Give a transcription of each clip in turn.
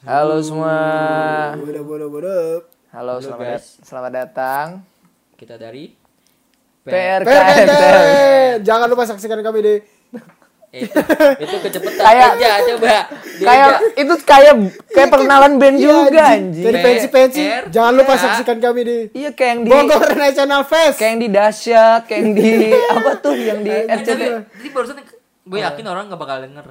Halo semua. Bodoh, bodoh, bodoh. Halo, Halo, selamat, dat- selamat datang. Kita dari. PRKNT. Jangan lupa saksikan kami di Eh, itu, itu kecepatan Kayak- aja coba. Kayak itu kayak kayak perkenalan band Iya, juga anjing. Dari pensi-pensi. PR. Jangan lupa saksikan kami di Iya kayak yang di Bogor National Fest. kayak yang di dahsyat, kayak yang di apa tuh yang di Eh, tapi, RCT. jadi barusan gue yakin orang nggak bakal denger.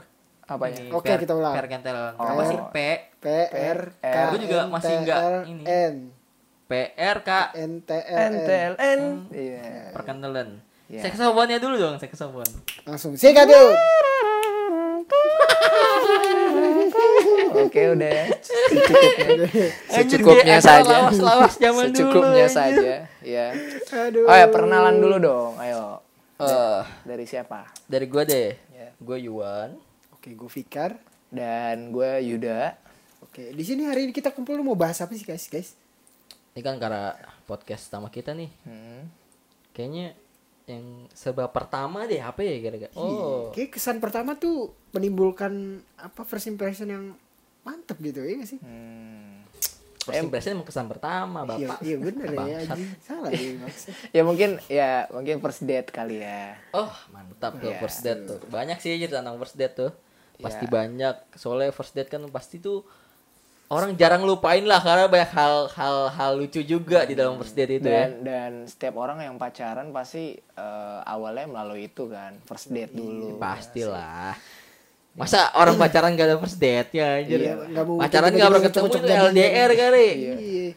Apanya? Ini, Oke, PR kita ulang. PR Kentel. Oh. Apa sih? P P R K Gua juga masih nggak ini. N PR K N T L N. NTLN. Iya. perkenalan. Iya. Saxophone-nya dulu dong, saxophone. Langsung sikat yuk. Oke udah ya. secukupnya secukupnya saja lawas-lawas zaman dulu, secukupnya anjir. saja ya Aduh. oh ya perkenalan dulu dong ayo Eh, dari siapa dari gue deh. Ya. Gue Yuan. Oke, gue Fikar. dan gue Yuda Oke, di sini hari ini kita kumpul mau bahas apa sih guys, guys? Ini kan karena podcast sama kita nih. Hmm. Kayaknya yang serba pertama deh apa ya kira-kira? Oh, Oke, kesan pertama tuh menimbulkan apa first impression yang mantep gitu ya nggak sih? Hmm. first impression emang kesan pertama, Iya, Bapak. iya bener ya. Salah ya maksudnya. ya mungkin ya mungkin first date kali ya Oh, mantap tuh Iya. first date tuh. Banyak sih cerita tentang first date tuh. Pasti Iya. banyak. Soalnya first date kan pasti tuh orang jarang lupain lah karena banyak hal-hal hal lucu juga di dalam first date itu ya. dan dan setiap orang yang pacaran pasti eh, awalnya melalui itu kan first date dulu Pastilah. Masa orang pacaran gak ada first date ya anjir. Iya, pacaran gak pernah ketemu itu. LDR kali. Iya.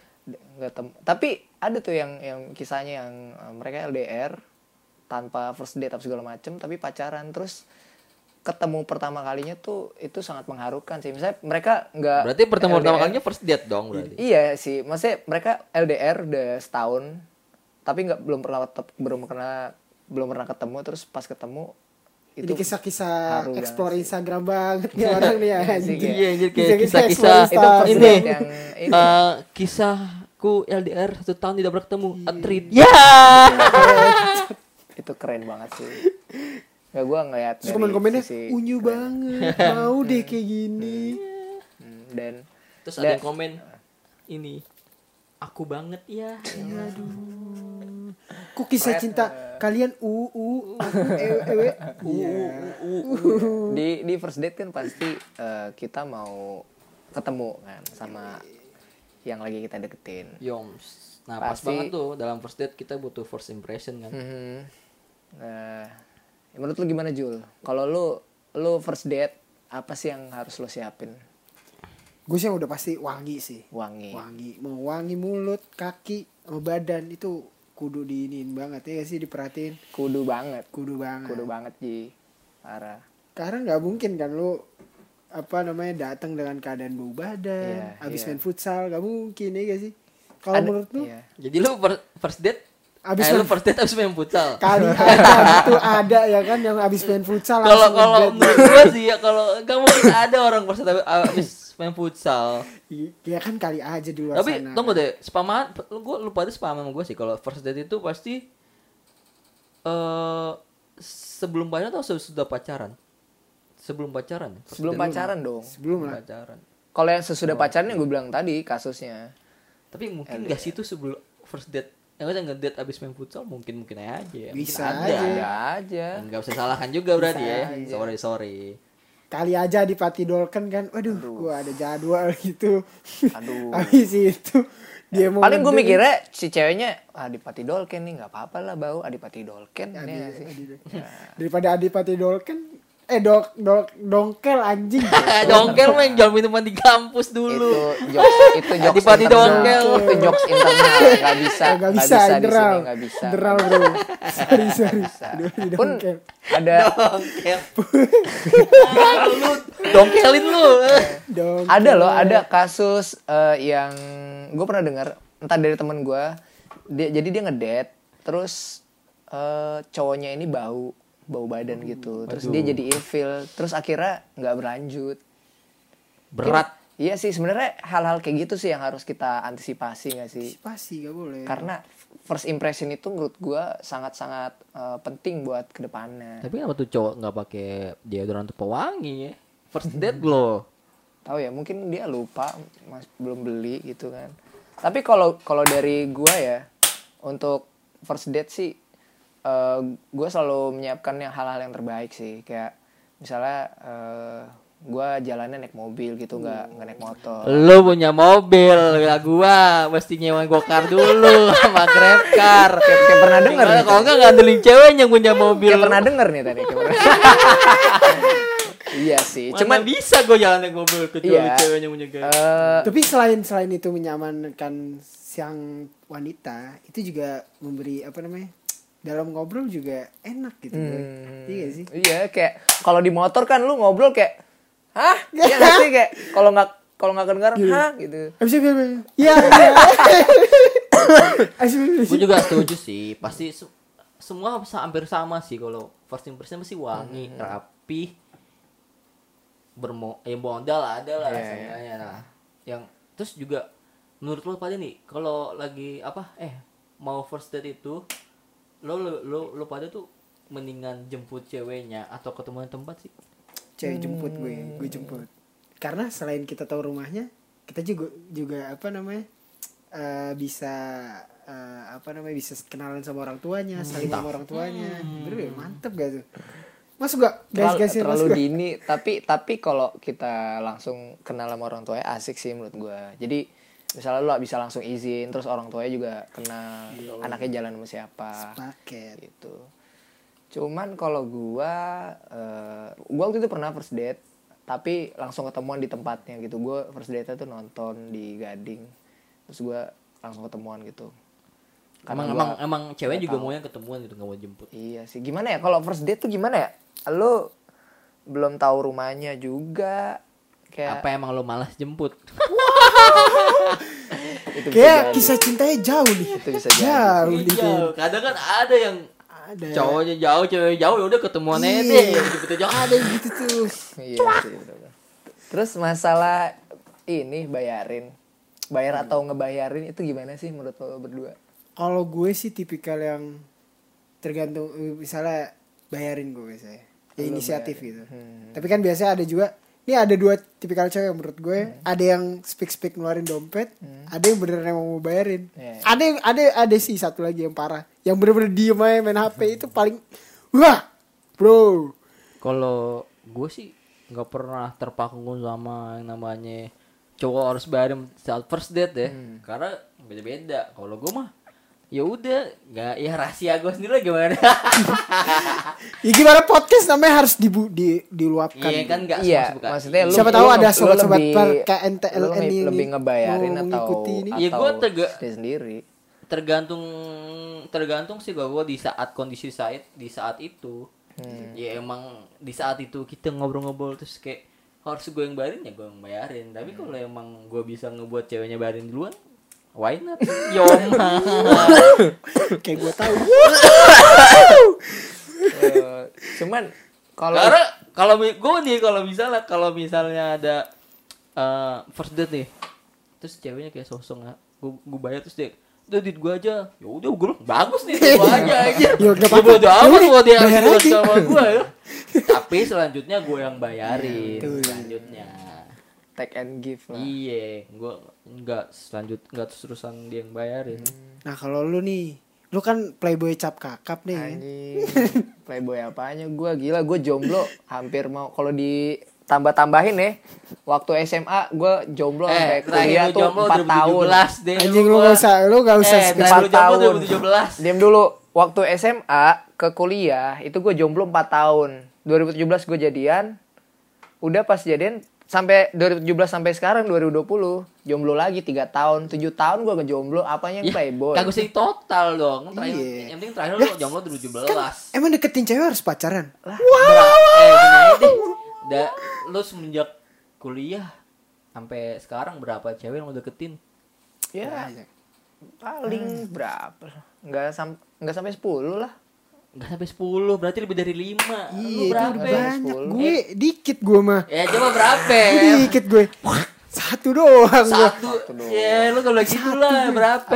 Tem tapi ada tuh yang yang kisahnya yang eh, mereka LDR tanpa first date apa segala macem tapi pacaran terus ketemu pertama kalinya tuh itu sangat mengharukan sih misalnya mereka nggak Berarti pertama pertama kalinya first date dong berarti. iya sih maksudnya mereka LDR udah setahun tapi nggak belum pernah belum pernah belum pernah ketemu terus pas ketemu itu kisah-kisah banget explore sih. Instagram banget nih orang nih ya. Iya kayak- Iya anjir kayak Kisah-kisah itu ini yang ini eh, kisahku LDR satu tahun tidak pernah ketemu Iya. a treat. Ya. itu keren banget sih nggak gua ngeliat Terus komen-komennya sisi unyu banget, mau deh kayak gini. Hmm, dan Terus Dan- ada yang komen ini aku banget ya. Kok kisah cinta kalian u u ewe ewe. Iya. di di first date kan pasti eh, kita mau ketemu kan sama yang lagi kita deketin. Yoms. Nah, pas Pasti- banget tuh dalam first date kita butuh first impression kan. Mhm. Nah, ya menurut lu gimana Jul? Kalau lu lu first date apa sih yang harus lu siapin? Gue sih yang udah pasti wangi sih. Wangi. Wangi, mau wangi mulut, kaki, sama badan itu kudu diinin banget ya sih diperhatiin. Kudu banget. Kudu banget. Kudu banget Ji. Parah. Karena nggak mungkin kan lu apa namanya datang dengan keadaan bau badan, Iya, habis iya. main futsal, nggak mungkin ya gak sih? Kalau menurut lu iya. Jadi lu first date Abis eh, lu main- first date habis main futsal. kali aja gitu ada ya kan yang habis main futsal Kalau kalau menurut gua sih ya kalau gak mungkin ada orang first date habis main futsal. ya kan kali aja di luar Tapi sana. tunggu deh, spaman lu gua lu pada spaman sama gua sih kalau first date itu pasti eh sebelum pacaran atau sudah pacaran? Sebelum pacaran. ya? Sebelum pacaran dong. sebelum lah pacaran. Kalau yang sesudah pacaran yang gue bilang tadi kasusnya. Tapi mungkin gak sih itu sebelum first date yang nggak ngedate abis main futsal mungkin mungkin aja ya. Mungkin Bisa ada. aja. Ada aja. Nggak usah salahkan juga berarti ya. aja. Sorry sorry. kali aja di Pati Dolken kan waduh gua ada jadwal gitu Aduh. habis itu dia mau Paling gue mikirnya si ceweknya Adipati Dolken nih nggak apa-apa lah bau Adipati Dolken ya nggak sih? daripada Adipati Dolken eh dok dok dongkel anjing Dongkel main jual minuman di kampus itu dulu. jokes itu jokes Adipati internal. Dongkel. itu jokes internal nggak bisa nggak bisa, deral nggak bisa deral bro sorry sorry pun Dongkel ada Dongkel. Ah, lu dongkelin lu. Dongkel. ada loh ada kasus eh, yang gue pernah dengar entah dari temen gue dia jadi dia ngedate terus eh, cowoknya ini bau bau badan gitu. Terus dia jadi ilfil. Terus akhirnya nggak berlanjut. Berat. iya sih sebenarnya hal-hal kayak gitu sih yang harus kita antisipasi nggak sih? Pasti gak boleh. Karena first impression itu menurut gua sangat-sangat eh, penting buat ke depannya. Tapi kenapa tuh cowok nggak pakai deodoran untuk pewangi ya? First date lo. tahu ya mungkin dia lupa mas belum beli gitu kan. Tapi kalau kalau dari gua ya untuk first date sih eh gue selalu menyiapkan yang hal-hal yang terbaik sih kayak misalnya eh gua jalannya naik mobil gitu nggak nggak naik motor Lu punya mobil, ya gua mesti nyewa gokar dulu sama grab car. kayak, kayak pernah denger Gimana kalau enggak ngandelin cewek yang punya mobil. kayak pernah denger nih tadi iya sih Mana cuman bisa gua jalan naik mobil kecuali Iya. cewek yang punya grab. eh Tapi selain selain itu menyamankan sang wanita, itu juga memberi apa namanya? Dalam ngobrol juga enak gitu. Hmm. Iya sih? Iya kayak kalau di motor kan lu ngobrol kayak hah ya nggak sih kayak kalau nggak kalau nggak kedengaran hah gitu Habis itu Iya, iya. Itu- Gue juga setuju sih. Pasti se- semua hampir sama sih kalau first impression pasti wangi, rapi, bermo eh modal ada lah Iya, seenggaknya nah. Yang terus juga menurut lo pada nih kalau lagi apa eh mau first date itu lo lo lo, lo pada tuh mendingan jemput ceweknya atau ketemu di tempat sih Cewek jemput gue, gue jemput. Karena selain kita tahu rumahnya, kita juga juga apa namanya? eh, bisa eh, apa namanya bisa kenalan sama orang tuanya, saling sama orang tuanya. Bener ya, mantep gak tuh? Masuk gak? Guys, terlalu, guys, terlalu masuk gak? dini tapi tapi kalau kita langsung kenal sama orang tuanya asik sih menurut gua jadi misalnya lu bisa langsung izin terus orang tuanya juga kenal anaknya jalan sama siapa. Paket. gitu. Cuman kalau gua eh, gua waktu itu pernah first date tapi langsung ketemuan di tempatnya gitu. Gua first date tuh nonton di Gading. Terus gua langsung ketemuan gitu. Karena emang emang emang cewek juga tahu. maunya ketemuan gitu nggak mau jemput. Iya sih. Gimana ya? Kalau first date tuh gimana ya? Lu belum tahu rumahnya juga kayak apa emang lo malas jemput itu Kayak jadi. kisah cintanya jauh nih. itu bisa jadi Jauh nih. Jauh. kadang kan ada yang Ada. cowoknya jauh cewek jauh ya udah ketemuan aja Iya. deh gitu jauh Ada yang gitu tuh. iya sih terus masalah ini bayarin bayar atau ngebayarin itu gimana sih menurut lo berdua Kalau gue sih tipikal yang tergantung eh, misalnya bayarin gue biasanya. Ya inisiatif bayarin. gitu. Hmm. Tapi kan biasanya ada juga ini ada dua tipikal cewek yang menurut gue, ada yang speak speak ngeluarin dompet, ada yang beneran emang mau bayarin. Iya. Ada yang ada ada sih satu lagi yang parah, yang bener-bener diem aja main HP itu paling wah, bro. kalau gue sih nggak pernah terpaku sama yang namanya cowok harus bayarin saat first date ya karena beda beda kalau gue mah ya udah nggak ya rahasia gue sendiri lah gimana? Ya gimana podcast namanya harus dibu di diluapkan. iya kan nggak iya maksudnya lu Siapa tahu lu ada sobat-sobat per KNTLN ini lebih ngebayarin mau atau ini. Iya, gua atau tega- dia sendiri. tergantung tergantung sih gue di saat kondisi saat di saat itu ya emang di saat itu kita ngobrol-ngobrol terus kayak harus gue yang bayarin? Ya gue yang bayarin. Tapi kalau emang gue bisa ngebuat ceweknya bayarin duluan why not Yoma Kayak gue tahu. Eh, cuman kalau karena kalau gue nih kalau misalnya kalau misalnya ada eh, first date nih terus ceweknya kayak sosok nggak gue gue bayar terus dia udah duit gue aja ya udah gue bilang, bagus nih gue aja aja Ya udah gue apa-apa. bodo Ya amat udah, mau dia aja. sama gue ya tapi selanjutnya gue yang bayarin selanjutnya take and give lah. Iya gue nggak selanjut nggak terus terusan dia yang bayarin. Nah kalau lu nih, lu kan playboy cap kakap nih. Anjing, playboy apanya? Gue gila gue jomblo hampir mau kalau di tambah tambahin ya waktu SMA gue jomblo sampai eh terakhir kuliah tuh jomblo 4 tahun. 2017 deh Anjing lu gak usah, lu gak usah eh skip. terakhir lu 4 jomblo tahun. 2017 diam dulu waktu SMA ke kuliah itu gue jomblo 4 tahun. 2017 gue jadian udah pas jadian sampai 2017 sampai sekarang 2020 jomblo lagi 3 tahun 7 tahun gue ngejomblo apanya yang playboy Kagak usah total dong. Terakhir, Iya. Yang penting terakhir lu jomblo 2017. Emang deketin cewek harus pacaran? Bra- eh, gini aja deh. Da, lu semenjak kuliah sampai sekarang berapa cewek yang lu deketin? ya paling berapa nggak sam nggak sampai 10 lah Enggak sampai 10, berarti lebih dari 5. lu Iya itu berapa? udah ya? banyak. 10. Gue dikit gue mah. Ya coba berapa? Dikit gue. Satu doang gue. Satu. Ya, lu kalau gitu lah berapa?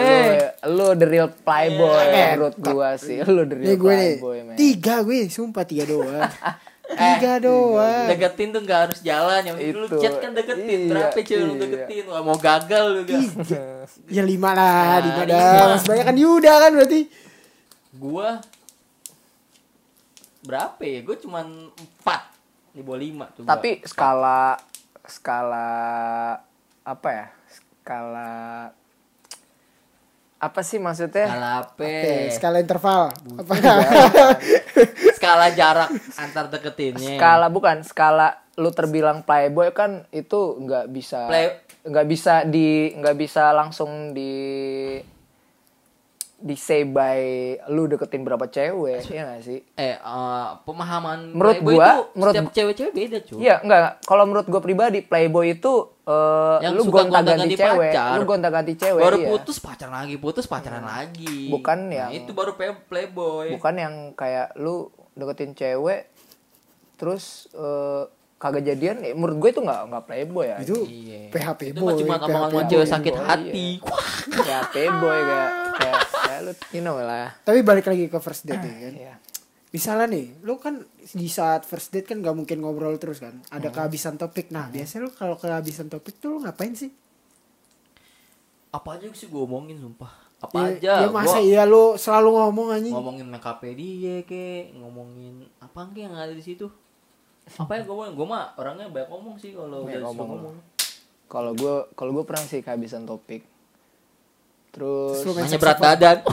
lu, lu the real playboy Eh, menurut gua sih lu the real Nih gue nih. playboy man Tiga gue, sumpah tiga doang. Tiga doang. deketin tuh nggak harus jalan yang penting lu Itu. chat kan deketin Iya, berapa cewek lu iya. deketin Wah, mau gagal lu gak Ya lima lah, Nah, lima dah. Mas banyak kan Yuda kan berarti. gua berapa ya gue cuman empat di bawah lima tuh gua. Tapi skala skala apa ya? Skala apa sih maksudnya? skala apa Oke, skala interval. Apa? skala jarak antar deketinnya Skala bukan skala lu terbilang playboy kan itu nggak bisa Play- nggak bisa di nggak bisa langsung di di say by lu deketin berapa cewek ya gak sih eh eh, pemahaman Menurut Playboy gua, tuh menurut- setiap cewek-cewek beda cuy Iya, enggak. Kalau menurut gue pribadi, playboy itu eh Yang lu gonta-ganti cewek, pacar. lu gonta-ganti cewek, baru iya. putus pacaran lagi putus pacaran lagi Bukan Nah, yang- itu baru play- playboy Bukan yang kayak lu deketin cewek terus eh, kagak jadian. Ya, menurut gue itu nggak nggak playboy ya. Itu Iya. PHP itu boy. mah cuma PHP boy. cewek sakit boy, hati ya playboy kayak kayak kayak lu you know lah. Tapi balik lagi ke first date nih kan. Iya. Misalnya nih, lu kan di saat first date kan gak mungkin ngobrol terus kan. Ada Hmm. kehabisan topik. Nah, biasanya lu kalau kehabisan topik tuh lu ngapain sih? apa aja sih gue omongin sumpah apa Ya, aja ya masa Gua iya lu selalu ngomong anjing. ngomongin make up dia ke ngomongin apa yang ada di situ apa ya gue gue mah orangnya banyak ngomong sih kalau udah ngomong. ngomong. Kalau gue kalau gue pernah sih kehabisan topik. Terus seks berat badan.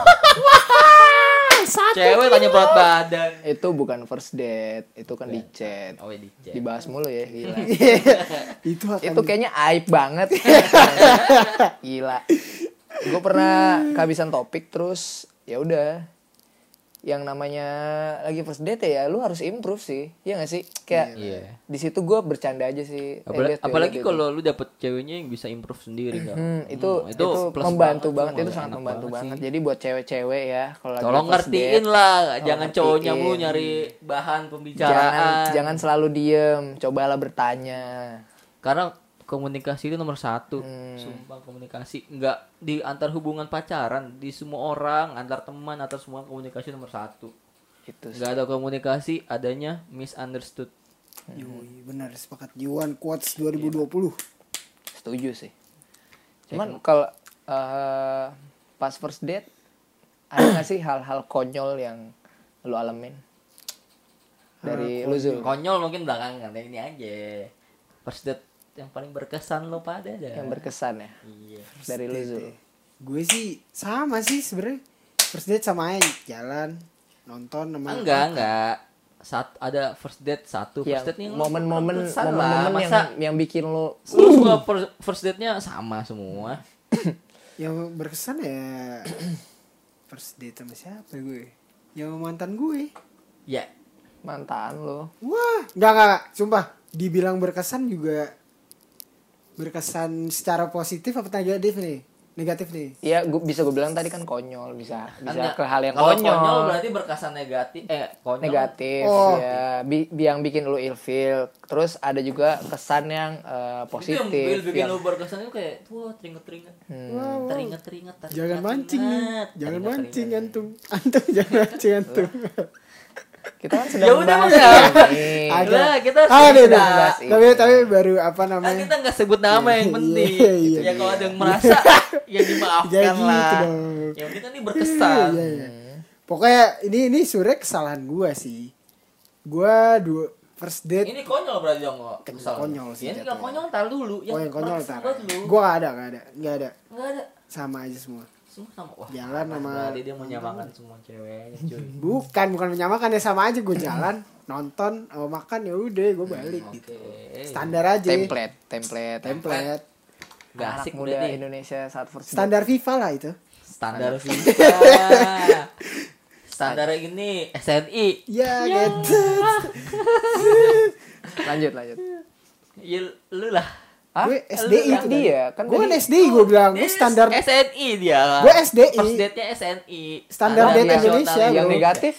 Cewek tanya berat badan. Itu bukan first date, itu kan di chat. oh di chat. Dibahas mulu ya, gila. itu akan itu kayaknya aib banget. Gila. Gue pernah kehabisan topik terus ya udah yang namanya lagi first date ya lu harus improve sih ya gak sih kayak Iya. di situ gue bercanda aja sih Eh, Apalagi, kalau lu dapet ceweknya yang bisa improve sendiri kan. Hmm, itu Hmm, itu, plus membantu banget banget, itu sangat membantu banget banget. Jadi buat cewek-cewek ya kalau lagi Tolong ngertiin date, lah, jangan ngertiin. cowoknya mulu nyari bahan pembicaraan. jangan jangan selalu diem, cobalah bertanya. Karena komunikasi itu nomor satu. Hmm. Sumpah komunikasi nggak di antar hubungan pacaran, di semua orang, antar teman, antar semua komunikasi nomor satu. Itu sih. Nggak ada komunikasi, adanya misunderstood. Yoi, benar sepakat. Yuan Quotes 2020. Setuju sih. Cuman kalau eh, pas first date ada gak sih hal-hal konyol yang lu alamin dari lu? Konyol mungkin belakangan ini aja. First date yang paling berkesan lo pada ada. yang berkesan ya Iya. dari lu Zul. Gue sih sama sih sebenarnya. First date sama aja jalan nonton sama Enggak, enggak. Saat ada first date satu, Yang first date yang momen-momen momen-momen yang Masa yang bikin lu semua fir- first date-nya sama semua. Yang berkesan ya first date sama siapa gue? Yang mantan gue. Ya, mantan lu. Wah, enggak enggak, enggak. sumpah. Dibilang berkesan juga berkesan secara positif apa negatif nih? Negatif nih. Ya, gua, bisa gue bilang tadi kan konyol, bisa bisa ke hal yang kalau konyol. berarti berkesan negatif. Eh, konyol. negatif Oh. ya bi yang bikin lu ilfeel terus ada juga kesan yang eh, Itu positif yang bikin, bikin yang- lu berkesan itu kayak wah teringat-teringat. Hmm. Teringat-teringat. Jangan mancing nih. Jangan mancing antum. Antum jangan mancing antum. Kita kan sedang Ya udah, ini. Ada. Kita Ah, harus ada, bahas. Tapi tapi baru apa Nah, namanya? kita nggak sebut nama yang penting. Iya, iya, ya kalau ada yang merasa ya dimaafkan Jangan gitu lah. dong. Yang penting kan ini berkesan. Iya, iya. Pokoknya ini ini sebenarnya kesalahan gua sih. Gua dua first date Ini konyol berarti dong kok. Kan konyol sih Ya, ini nggak konyol ntar dulu. Oh yang konyol berkesan ntar. buat lu. Gua gak ada, gak ada, gak ada. Nggak ada. Sama aja semua. Semua sama. Wah, Jalan sama- berarti dia menyamakan semua ceweknya cuy. Bukan, bukan menyamakan ya sama aja gue jalan, nonton, sama makan ya udah gue balik gitu. Oke. Standar aja. template template Template. Gak anak asik muda berarti. Indonesia saat first. Standar FIFA lah itu. Standar FIFA. Standar ini SNI. Ya, gitu. lanjut lanjut Ya lu lah. Hah? Gue SDI Kan itu dia kan Gue kan SDI gue bilang, gue standar SNI dia. Gue SDI. First date-nya SNI. Standar date. Indonesia, yang bro. negatif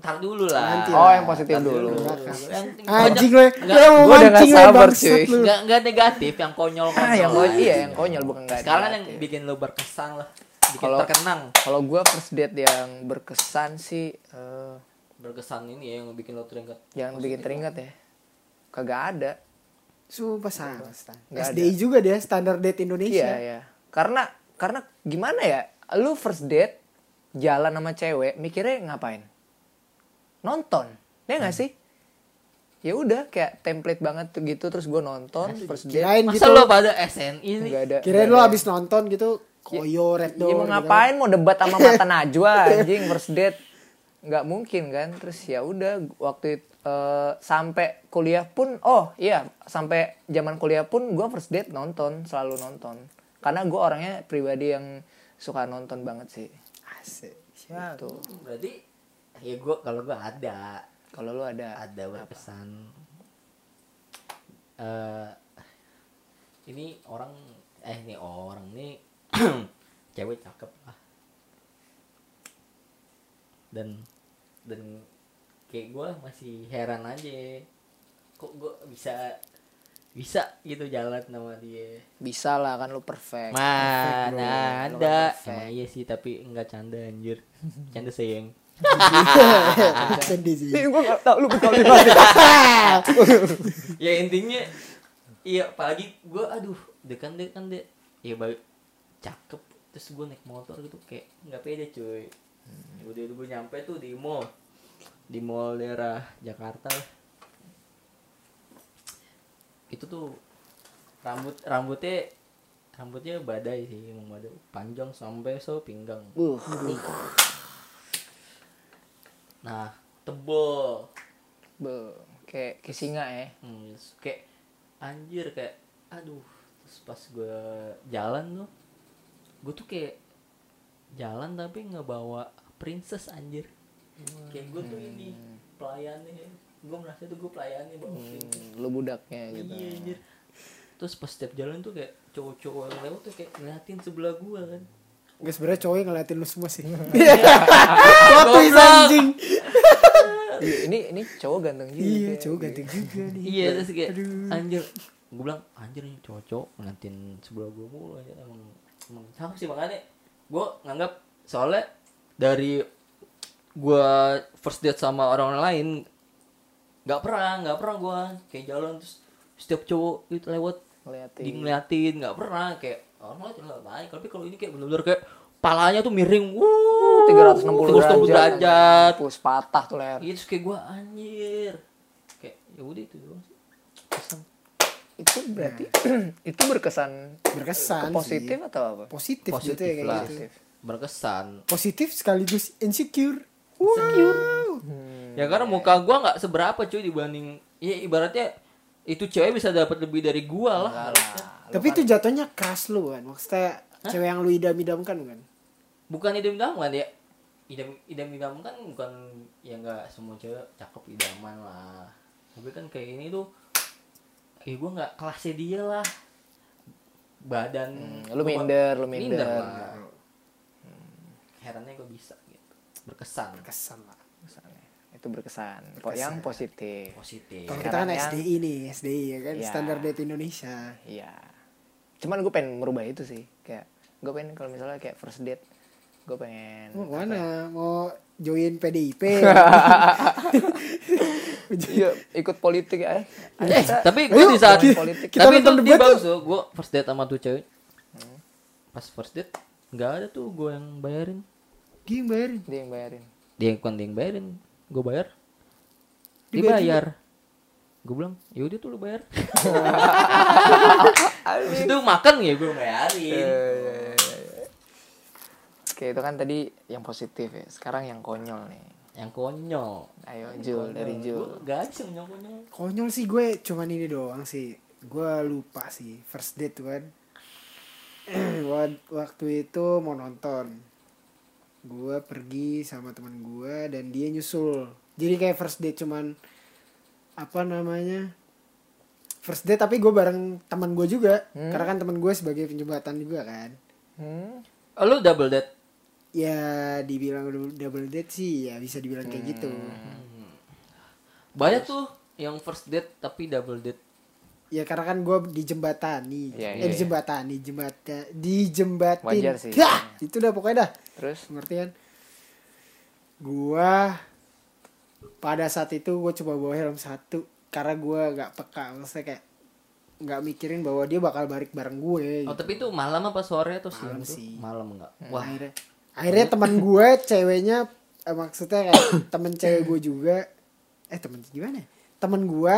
Ntar dulu lah. Nanti oh lah. yang positif Ntar dulu Yang Anjing mau gua udah mancing sabar, bangsat cuy. lu. Enggak enggak negatif, yang konyol-konyol. ah yang lah. konyol iya yang konyol bukan nggak Sekarang kan yang bikin lo berkesan lah. Bikin Kalau- terkenang. kalau gue first date yang berkesan sih eh, berkesan ini ya yang bikin lo teringat Jangan bikin teringat ya. Kagak ada. Sumpah. Nggak SDI juga dia standar date Indonesia. Iya, iya. Karena karena gimana ya? Lu first date jalan sama cewek, mikirnya ngapain? Nonton. Ya nggak sih? Ya udah kayak template banget tuh gitu terus gue nonton first date. Kirain masa gitu. lo pada SNI nih Nggak ada. Kirain nggak lo ada. abis nonton gitu koyo red Ya door. mau gitu ngapain mau debat sama mata Najwa anjing first date nggak mungkin kan terus ya udah waktu itu, eh, sampai kuliah pun oh iya sampai zaman kuliah pun gue first date nonton selalu nonton. Karena gue orangnya pribadi yang suka nonton banget sih. Asik. Itu berarti ya gue kalau gue ada. Kalau lu ada ada berkesan eh ini orang eh ini orang nih cewek cakep lah. Dan dan kayak gue masih heran aja. Kok gue bisa bisa gitu jalan sama dia? Bisa lah kan lu perfect. Mana ada? Kan emang iya sih tapi enggak canda anjir. Canda sayang. Sedih sih. gue gak tau lu betul ya intinya iya apalagi gue aduh dekan dekan deh. Ya baik cakep. Terus gue naik motor gitu kayak nggak pede cuy. Udah udah gue nyampe tuh di mall di mall daerah Jakarta lah. itu tuh rambut rambutnya rambutnya badai sih emang badai. Panjang sampai so pinggang. Uh, nah tebel. Be, kayak kayak singa ya. Hmm, kayak anjir kayak aduh. Terus pas gue jalan tuh gue tuh kayak jalan tapi nggak bawa princess anjir kayak gue tuh ini pelayannya. Gue merasa tuh gue pelayannya bawa Hmm, lu budaknya gitu. Iya anjir. Terus pas setiap jalan tuh kayak cowok-cowok yang lewat tuh kayak ngeliatin sebelah gue kan. Gak sebenarnya cowok yang ngeliatin lu semua sih. Twist Goblok. anjing. Iya, ini ini cowok ganteng juga Iya, cowok ganteng juga nih. iya terus kayak anjir gue bilang anjir nih cowok-cowok ngeliatin sebelah gue mulu aja emang emang sama sih makanya gue nganggap soalnya dari gue first date sama orang lain nggak pernah nggak pernah gue kayak jalan terus setiap cowok itu lewat ngeliatin di ngeliatin nggak pernah kayak orang lain lah baik tapi kalau ini kayak bener-bener kayak palanya tuh miring wuh 360 derajat, derajat Pus patah tuh leher. Iya terus kayak gue anjir kayak ya udah itu doang sih. Itu berarti itu berkesan Berkesan ke positif sih. atau apa? Positif, Positif gitu ya kayak lah. gitu. berkesan Positif sekaligus insecure. Wow. ya karena muka gua nggak seberapa cuy dibanding ya ibaratnya itu cewek bisa dapat lebih dari gua lah harusnya. Tapi itu jatuhnya keras lu kan. Maksudnya cewek yang lu idam-idamkan kan. bukan idam idaman ya idam idam idam kan bukan ya nggak semua cewek cakep idaman lah tapi kan kayak ini tuh eh gua nggak kelasnya dia lah badan Hmm, lu minder, lu minder. lah. herannya gua bisa berkesan Kesan lah. Misalnya. Itu berkesan. Po- Yang positif. positif Kalau kita kan SDI nih, SDI ya kan, Iya. standar date Indonesia. Iya. Cuman gue pengen merubah itu sih. Kayak gue pengen kalau misalnya kayak first date, gue pengen Mau mana? Mau join PDIP? Iya, ikut politik ya. Eh, tapi gue di saat kita- politik. kita tapi itu nonton di tuh gue first date sama tuh cewek pas first date nggak ada tuh gue yang bayarin Dia yang bayarin. Dia yang bayarin. dia yang bukan dia yang bayarin gue bayar dia Dibayar bayar gue bilang yaudah tuh lu bayar Habis itu makan ya gue bayarin Oke, itu kan tadi yang positif ya. Sekarang yang konyol nih. yang konyol Ayo Jul dari Jul. gak sih yang konyol Konyol sih gue cuman ini doang sih. Gue lupa sih first date tuh kan. Waktu itu mau nonton. Gue pergi sama teman gue dan dia nyusul. Jadi kayak first date cuman apa namanya? First date tapi gue bareng teman gue juga. Karena kan teman gue sebagai penjembatan juga kan. Hmm. oh, lu double date Ya dibilang double- double date sih ya bisa dibilang kayak gitu. banyak tuh yang first date tapi double date Ya karena kan gue di jembatan nih, Iya, eh iya, di iya. jembatan, di jembatan, di jembatin. Wajar sih. Yah, itu udah pokoknya dah. Terus Ngerti kan? Gua pada saat itu gue coba bawa helm satu karena gue nggak peka maksudnya kayak nggak mikirin bahwa dia bakal balik bareng gue Oh gitu. tapi itu malam apa sore atau siang Malam tuh? sih. Malam enggak? Wah. Wah, akhirnya akhirnya teman gue ceweknya eh, maksudnya kayak temen cewek gue juga eh temen gimana ya? temen gue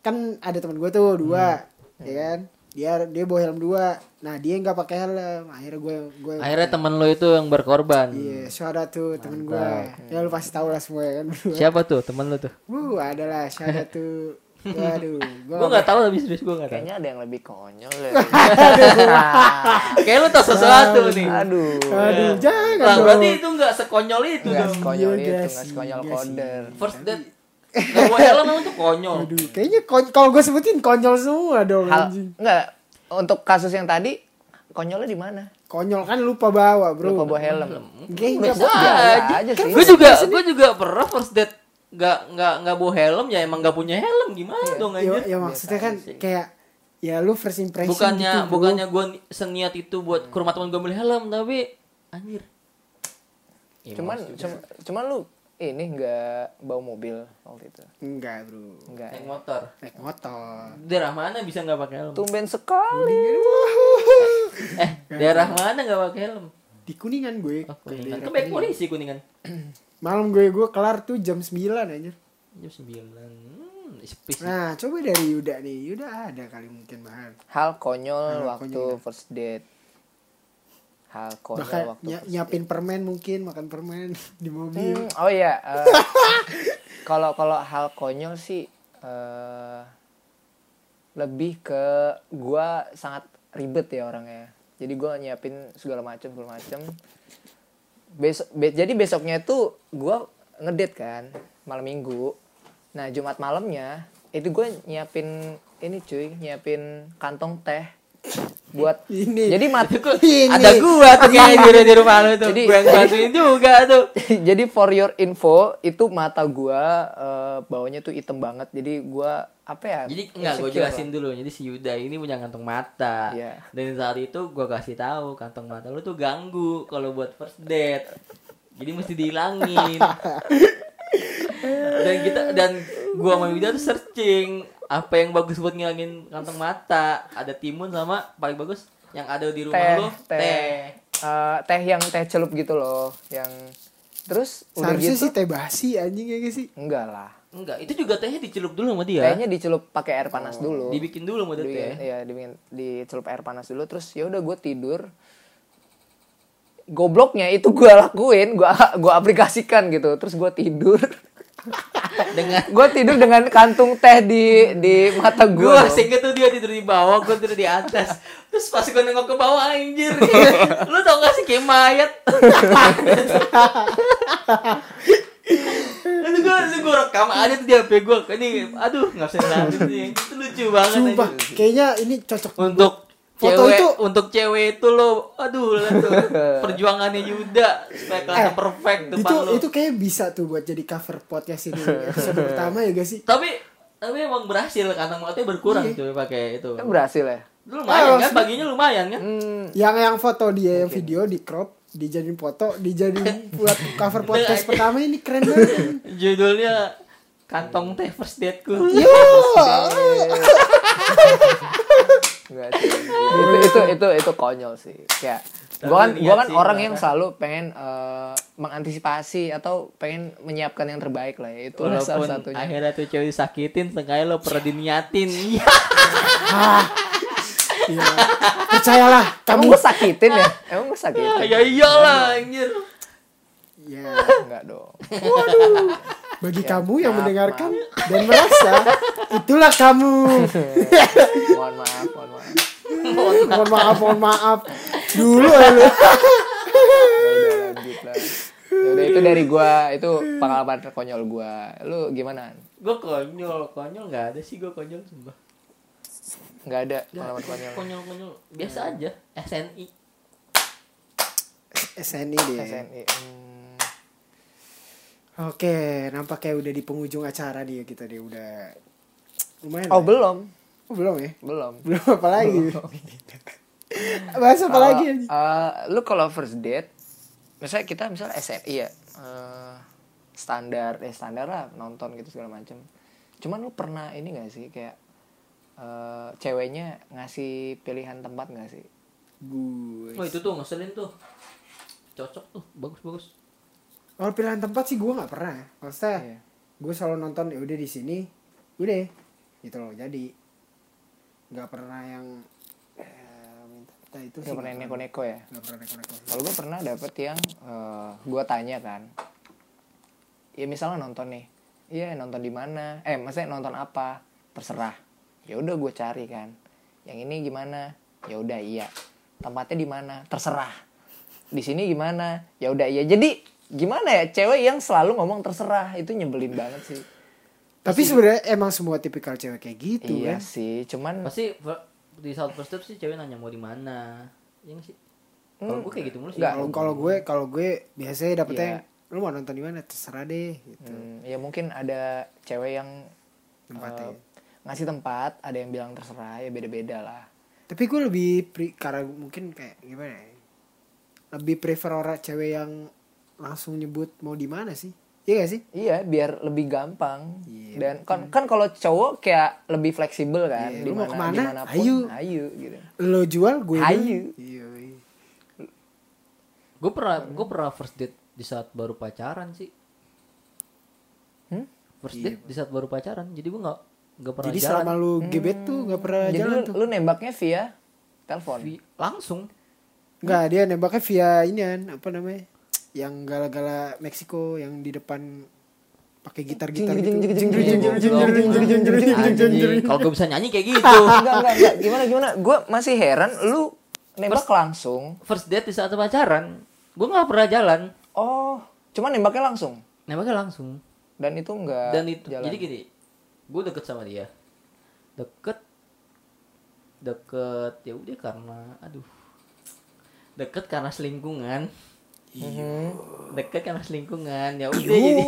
kan ada temen gue tuh dua ya kan dia dia bawa helm dua nah dia nggak pakai helm akhirnya gue gue akhirnya temen lo itu yang berkorban. iya shout out tuh temen gue ya lu pasti tahu lah semua ya kan. Siapa tuh temen lo tuh? Wuh, adalah out tuh waduh gue nggak tahu tapi serius gue nggak tahu. Kayaknya ada yang lebih konyol ya. Kayak lu tau sesuatu nih. Aduh. aduh jangan Lah dong. berarti itu nggak sekonyol itu Enggak dong. sekonyol Iya, itu, enggak sekonyol koder. First date Gak bawa helm emang tuh konyol. aduh kayaknya kon- kalau gue sebutin konyol semua dong Hal anjing enggak untuk kasus yang tadi konyolnya di mana? konyol kan lupa bawa bro Lupa bawa helm. Biasa aja sih. Gue juga gue juga pernah first date nggak nggak nggak bawa helm ya emang nggak punya helm gimana dong ya, anjir. ya maksudnya kan kayak ya lu first impression bukannya gitu, bro. bukannya gue seniat itu buat ke rumah teman gue beli helm tapi anjir Ya, Cuman maksud- cuma, cuman lu ini enggak bawa mobil waktu itu. enggak bro Enggak. naik motor naik motor daerah mana bisa nggak pakai helm Tumben sekali. eh daerah mana nggak pakai helm di kuningan gue oh, Ke kuningan daerah kan baik Kuningan. polisi kuningan malam gue gue kelar tuh jam 9 anjir jam sembilan hmm, sepi sih. nah coba dari Yuda nih Yuda ada kali mungkin bahan Hal konyol Hal waktu konyol. first date. Hal konyol bahkan waktu ny- nyiapin permen mungkin makan permen di mobil Hmm, oh iya. eh, Kalau kalau hal konyol sih eh lebih ke gua sangat ribet ya orangnya. Jadi gua nyiapin segala macam segala macam. Besok be- jadi besoknya itu gua ngedate kan malam minggu. Nah, Jumat malamnya itu gue nyiapin ini cuy, nyiapin kantong teh buat Ini. Jadi mat Ini. ada gua tuh kayak di, di rumah lu tuh Jadi- gua yang bantuin juga tuh jadi for your info itu mata gua eh, bawahnya tuh hitam banget jadi gua apa ya Jadi enggak gue insecure jelasin lah. dulu. Jadi si Yuda ini punya kantong mata. Iya. Dan saat itu gue kasih tahu kantong mata lu tuh ganggu kalau buat first date. Jadi mesti dihilangin. dan kita dan gua sama Yuda tuh searching apa yang bagus buat ngilangin kantong mata. Ada timun sama paling bagus yang ada di rumah Teh, lu teh. teh. Eh, teh yang teh celup gitu loh yang terus udah seharusnya gitu sih teh basi anjing ya sih enggak lah Enggak, itu juga tehnya dicelup dulu sama dia. tehnya dicelup pakai air panas dulu Dibikin dulu sama dia Dibikin- iya dibikin dicelup air panas dulu terus ya udah gue tidur gobloknya itu gue lakuin gue gua aplikasikan gitu terus gue tidur Dengan gue tidur dengan kantung teh di di mata gue Gue sehingga tuh dia tidur di bawah, gue tidur di atas. Terus pas gue nengok ke bawah anjir. lu tau gak sih kayak mayat. Itu gue gue rekam ada tuh di HP gue. Ini aduh nggak bisa nih. Itu lucu banget sumpah kayaknya ini cocok Untuk Foto cewek, itu- untuk cewek itu lo, aduh lihat tuh. Perjuangannya Yuda supaya kelihatan perfect depan itu lo. itu kayak bisa tuh buat jadi cover podcast ini episode pertama ya gak sih? Tapi tapi emang berhasil kantong matanya berkurang tuh pakai itu. kan berhasil ya? Lu lumayan Ah, kan, baginya lumayan kan? hmm, yang yang foto dia yang video di crop dijadiin foto dijadiin buat cover podcast pertama ini keren banget. Judulnya kantong teh first dateku. yo Enggak sih. itu itu itu itu konyol sih. Ya. Gua kan gua kan sih, orang yang selalu pengen eh, mengantisipasi atau pengen menyiapkan yang terbaik lah ya. Itu salah Walaupun satunya. akhirnya tuh cewek disakitin, sengaja lo pernah diniatin. Iya. Iya. percayalah kamu gue sakitin ya? Emang gue sakitin? ya iyalah anjir. ya Enggak dong. Bagi Ya, kamu yang maaf, mendengarkan dan merasa itulah kamu Mohon maaf, mohon maaf. mohon maaf mohon maaf dulu ya lu udah lanjut lah. Udah itu dari gua, itu pengalaman konyol gua. Lu gimana? Gue konyol, konyol nggak ada sih gue konyol sumpah. Enggak ada pengalaman konyol. Konyol konyol biasa aja. SNI. SNI deh SNI. Hmm. Oke nampaknya udah di penghujung acara dia kita deh udah lumayan Oh, lah. belum. Oh, belum ya Belum. belum apa lagi bahas apa Kalau, lagi aja eh, lu kalau first date, misalnya kita misalnya SNI ya, eh, standar eh standar lah nonton gitu segala macem cuman lu pernah ini gak sih kayak eh, ceweknya ngasih pilihan tempat gak sih gue Oh itu tuh ngeselin tuh. Cocok tuh, bagus bagus. Kalau pilihan tempat sih gue nggak pernah maksudnya Iya. gue selalu nonton ya udah di sini udah gitu loh. Jadi nggak pernah yang eh, minta itu sih Gak pernah nggak neko-neko ya? Nggak pernah neko-neko. Kalau gue pernah dapet yang eh gue tanya kan. Ya misalnya nonton nih. Iya nonton di mana? Eh maksudnya nonton apa? Terserah. Ya udah gue cari kan. Yang ini gimana? Ya udah iya. Tempatnya di mana? Terserah. Di sini gimana? Ya udah iya. Jadi gimana ya cewek yang selalu ngomong terserah itu nyebelin banget sih tapi sebenarnya emang semua tipikal cewek kayak gitu iya kan sih cuman Pasti di saat first step sih cewek nanya mau di mana. Iya nggak sih? Kalau gue kayak gitu mulu sih. Kalau kalau gue kalau gue biasanya dapetnya Iya. lu mau nonton di mana terserah deh gitu Hmm, ya mungkin ada cewek yang Tempatnya. eh, ngasih tempat, ada yang bilang terserah ya beda-beda lah. tapi gue lebih pri- karena mungkin kayak gimana ya lebih prefer orang cewek yang langsung nyebut mau di mana sih iya gak sih Iya, biar lebih gampang. Iya, Dan kan kan kalau cowok kayak lebih fleksibel kan, Iya, di lu mau mana ke mana? di mana pun, Ayo. ayo gitu. lo jual gue. Ayo. iya iya. Gue pernah gue pernah first date di saat baru pacaran sih. Hmm? First Iya, date di saat baru pacaran. Jadi gue nggak nggak pernah jadi jalan. selama lu gebet tuh gak pernah Jadi jalan lu, tuh lu nembaknya via telepon. Langsung. Nggak, dia nembaknya via ini kan apa namanya yang gala-gala Meksiko yang di depan pakai gitar gitar kalau gue bisa nyanyi kayak gitu. Enggak enggak enggak. Gimana gimana? Gue masih heran lu nembak first, langsung. first date di saat pacaran gue nggak pernah jalan. Oh cuman nembaknya langsung? Nembaknya langsung. Dan itu enggak dan itu jalan. jadi gini gue deket sama dia. Deket deket ya udah karena aduh. Deket karena selingkungan. Mhm. deket karena selingkungan ya udah jadi.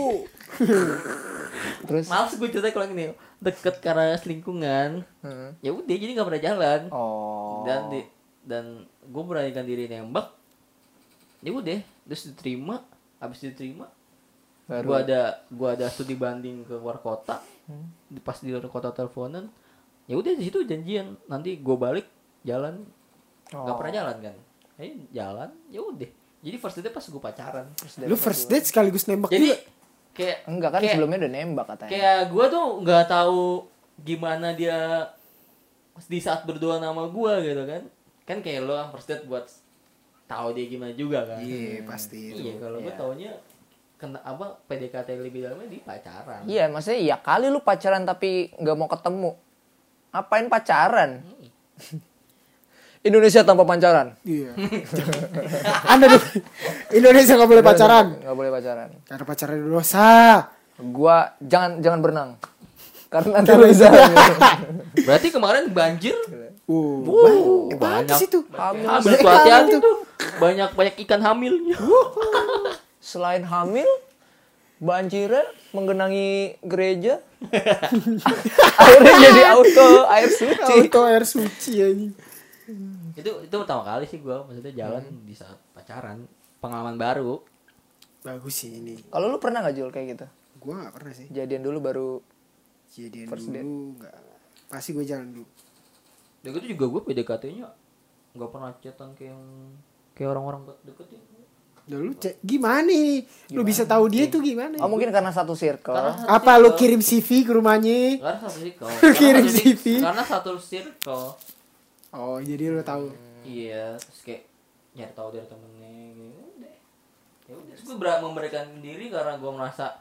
Terus? Males gue cerita kalau gini, deket karena selingkungan, Hmm. ya udah jadi nggak pernah jalan. Oh. Dan di dan gue beranikan diri nembak, ya udah, terus diterima, habis diterima, Baru. gua ada gua ada studi banding ke luar kota. Di pas di luar kota teleponan. Ya udah di situ janjian. Nanti gua balik jalan. Nggak Oh. pernah jalan kan? Eh jalan. Ya udah jadi first date pas gua pacaran Lu first date sekaligus nembak jadi juga. kayak Enggak kan kayak, sebelumnya udah nembak katanya. kayak gua tuh nggak tahu gimana dia di saat berdua nama gua gitu kan kan kayak lo first date buat tahu dia gimana juga kan Iya, pasti itu. iya kalau gua Iya. taunya kena apa PDKT lebih dalamnya di pacaran Iya, maksudnya ya kali lu pacaran tapi nggak mau ketemu. Ngapain pacaran? Indonesia tanpa pacaran. Iya. Anda dulu. Indonesia nggak boleh pacaran. Nggak boleh pacaran. Karena pacaran itu dosa. Gua jangan jangan berenang. Karena nanti bisa. Berarti kemarin banjir Uh, bagus banyak. itu. hamil. hamil Banyak hati-hati tuh. Banyak banyak ikan hamilnya. Selain hamil, banjirnya menggenangi gereja. Airnya jadi auto air suci. Auto air suci ya ini. itu itu pertama kali sih gua maksudnya jalan di saat pacaran. Pengalaman baru. Bagus sih ini. Kalau lu pernah nggak Jul kayak gitu? Gua nggak pernah sih. Jadian dulu baru Jadian First dulu nggak. Pasti gue jalan dulu. Dan itu juga gue PDKT-nya nggak pernah chatan kayak yang kayak orang-orang deket ya. Dulu cek gimana nih? Lu bisa tahu dia tuh gimana? Oh mungkin karena satu circle. Karena satu Apa lu circle. kirim CV ke rumahnya? Karena satu circle. Kirim Karena satu- CV. Karena satu circle. Oh, jadi lu tahu. Iya, terus kayak nyari tahu dari temennya gitu. Udah. Ya udah, gue berat memberikan diri karena gue merasa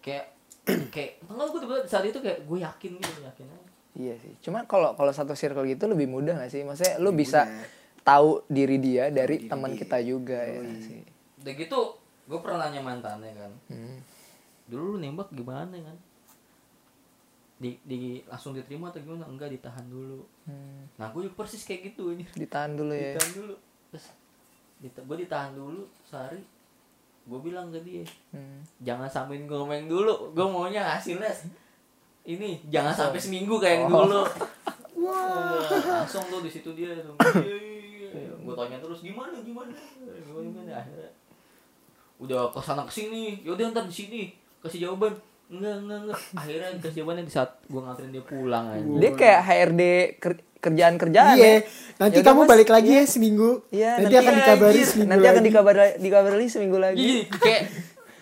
kayak kayak enggak gue tiba saat itu kayak gue yakin gitu yakin aja. Iya sih. Cuma kalau kalau satu circle gitu lebih mudah gak sih? Maksudnya lu bisa tahu diri dia dari teman kita juga ya nggak sih. Udah gitu, gue pernah nanya mantannya kan. Hmm. Dulu lu nembak gimana kan? Di, di langsung diterima atau gimana? Enggak ditahan dulu. Hmm. Nah, gue juga persis kayak gitu ini. Ditahan dulu ya. Ditahan dulu. Terus dita gue ditahan dulu sehari. Gue bilang ke dia, Hmm. jangan sampein ngomeng dulu. Gue maunya hasilnya ini jangan sampai seminggu kayak yang Oh. dulu. Wah, langsung tuh di situ dia tuh. Gue tanya terus gimana gimana? Gimana gimana akhirnya udah ke sana ke sini. Yaudah ntar di sini. kasih jawaban enggak enggak enggak akhirnya kasih jawabannya di saat gue nganterin dia pulang aja Dia kayak HRD ker- kerjaan-kerjaan Iya, ya. nanti Ya udah, kamu Mas. balik lagi ya seminggu. Iya, nanti, nanti- akan dikabari Iya, seminggu Nanti akan lagi. dikabar dikabari seminggu lagi. Gini, kayak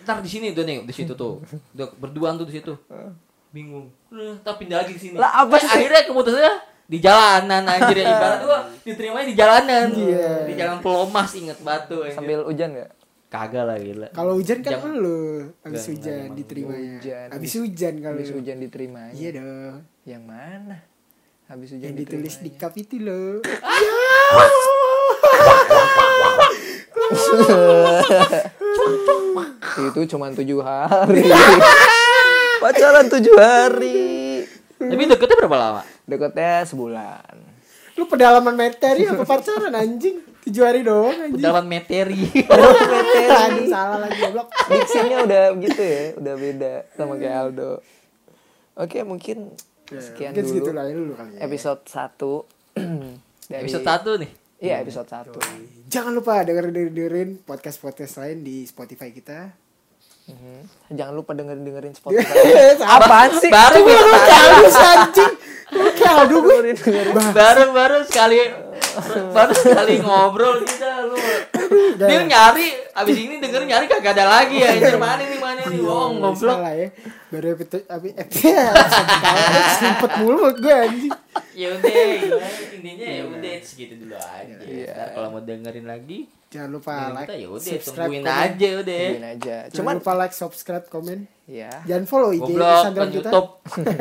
ntar di sini tuh nih di situ tuh udah berduaan tuh di situ bingung Eh, tapi pindah lagi di sini Lah, apa Eh, sih? akhirnya keputusannya di jalanan anjir ya ibarat gua diterimanya di jalanan Iya. di jalan pelomas inget batu anjir. Sambil hujan gak? Kagak lah gila Kalau hujan kan Jam- lu habis hujan enggak, diterimanya. Hujan. Habis hujan kalau Habis lu. hujan diterima. Iya dong. Yang mana? Habis hujan Yang ditulis di cup itu loh. Itu cuma tujuh hari. Pacaran tujuh hari. tapi deketnya berapa lama Deketnya sebulan. Lu pedalaman materi apa pacaran anjing? Tujuh hari doang anjing. Pedalan materi Aduh, salah lagi goblok. Diksinya udah gitu ya, udah beda sama kayak Aldo. Oke, mungkin sekian Mungkin dulu lah dulu kali ya. episode 1 dari episode satu nih Iya, episode 1. Jangan lupa dengerin dengerin podcast podcast lain di Spotify kita. Mhm. Jangan lupa dengerin dengerin Spotify. Apa? Apaan sih? baru kaldu anjing. Lu kaldu gue. baru baru sekali baru sekali ngobrol kita lu. Dia nyari abis ini denger nyari kagak ada lagi ya. Anjir mana nih mana nih? Bohong goblok. Salah ya. Baru episode abi eh sempet mulu gue anjing. ya udah gimana, intinya ya udah segitu dulu aja. Kalau mau dengerin lagi Jangan lupa dengerin like, ya udah subscribe, tungguin aja udah. Tungguin aja. Jangan Cuman lupa like, subscribe, komen. ya, Jangan follow IG Instagram kita.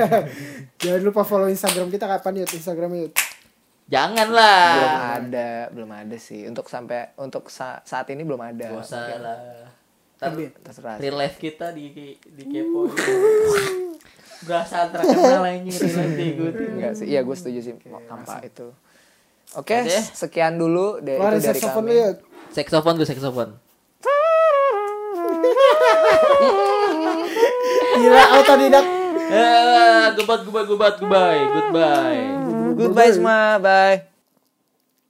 Jangan lupa follow Instagram kita kapan yuk Instagramnya yuk. Jangan belum ada, belum ada sih. Untuk sampai untuk sa- saat ini belum ada. gak usah lah Tapi- Terserah. real life kita di di kepo berasa terkenal anjing real life diikutin Enggak sih. Iya, gue setuju sih tanpa itu. Oke, Oke. sekian dulu de- Keluarin itu dari saxophone kami. Saxophone tuh saxophone. Gila autodidak. Eh, goodbye, goodbye, goodbye, goodbye, goodbye. Goodbye semua, bye.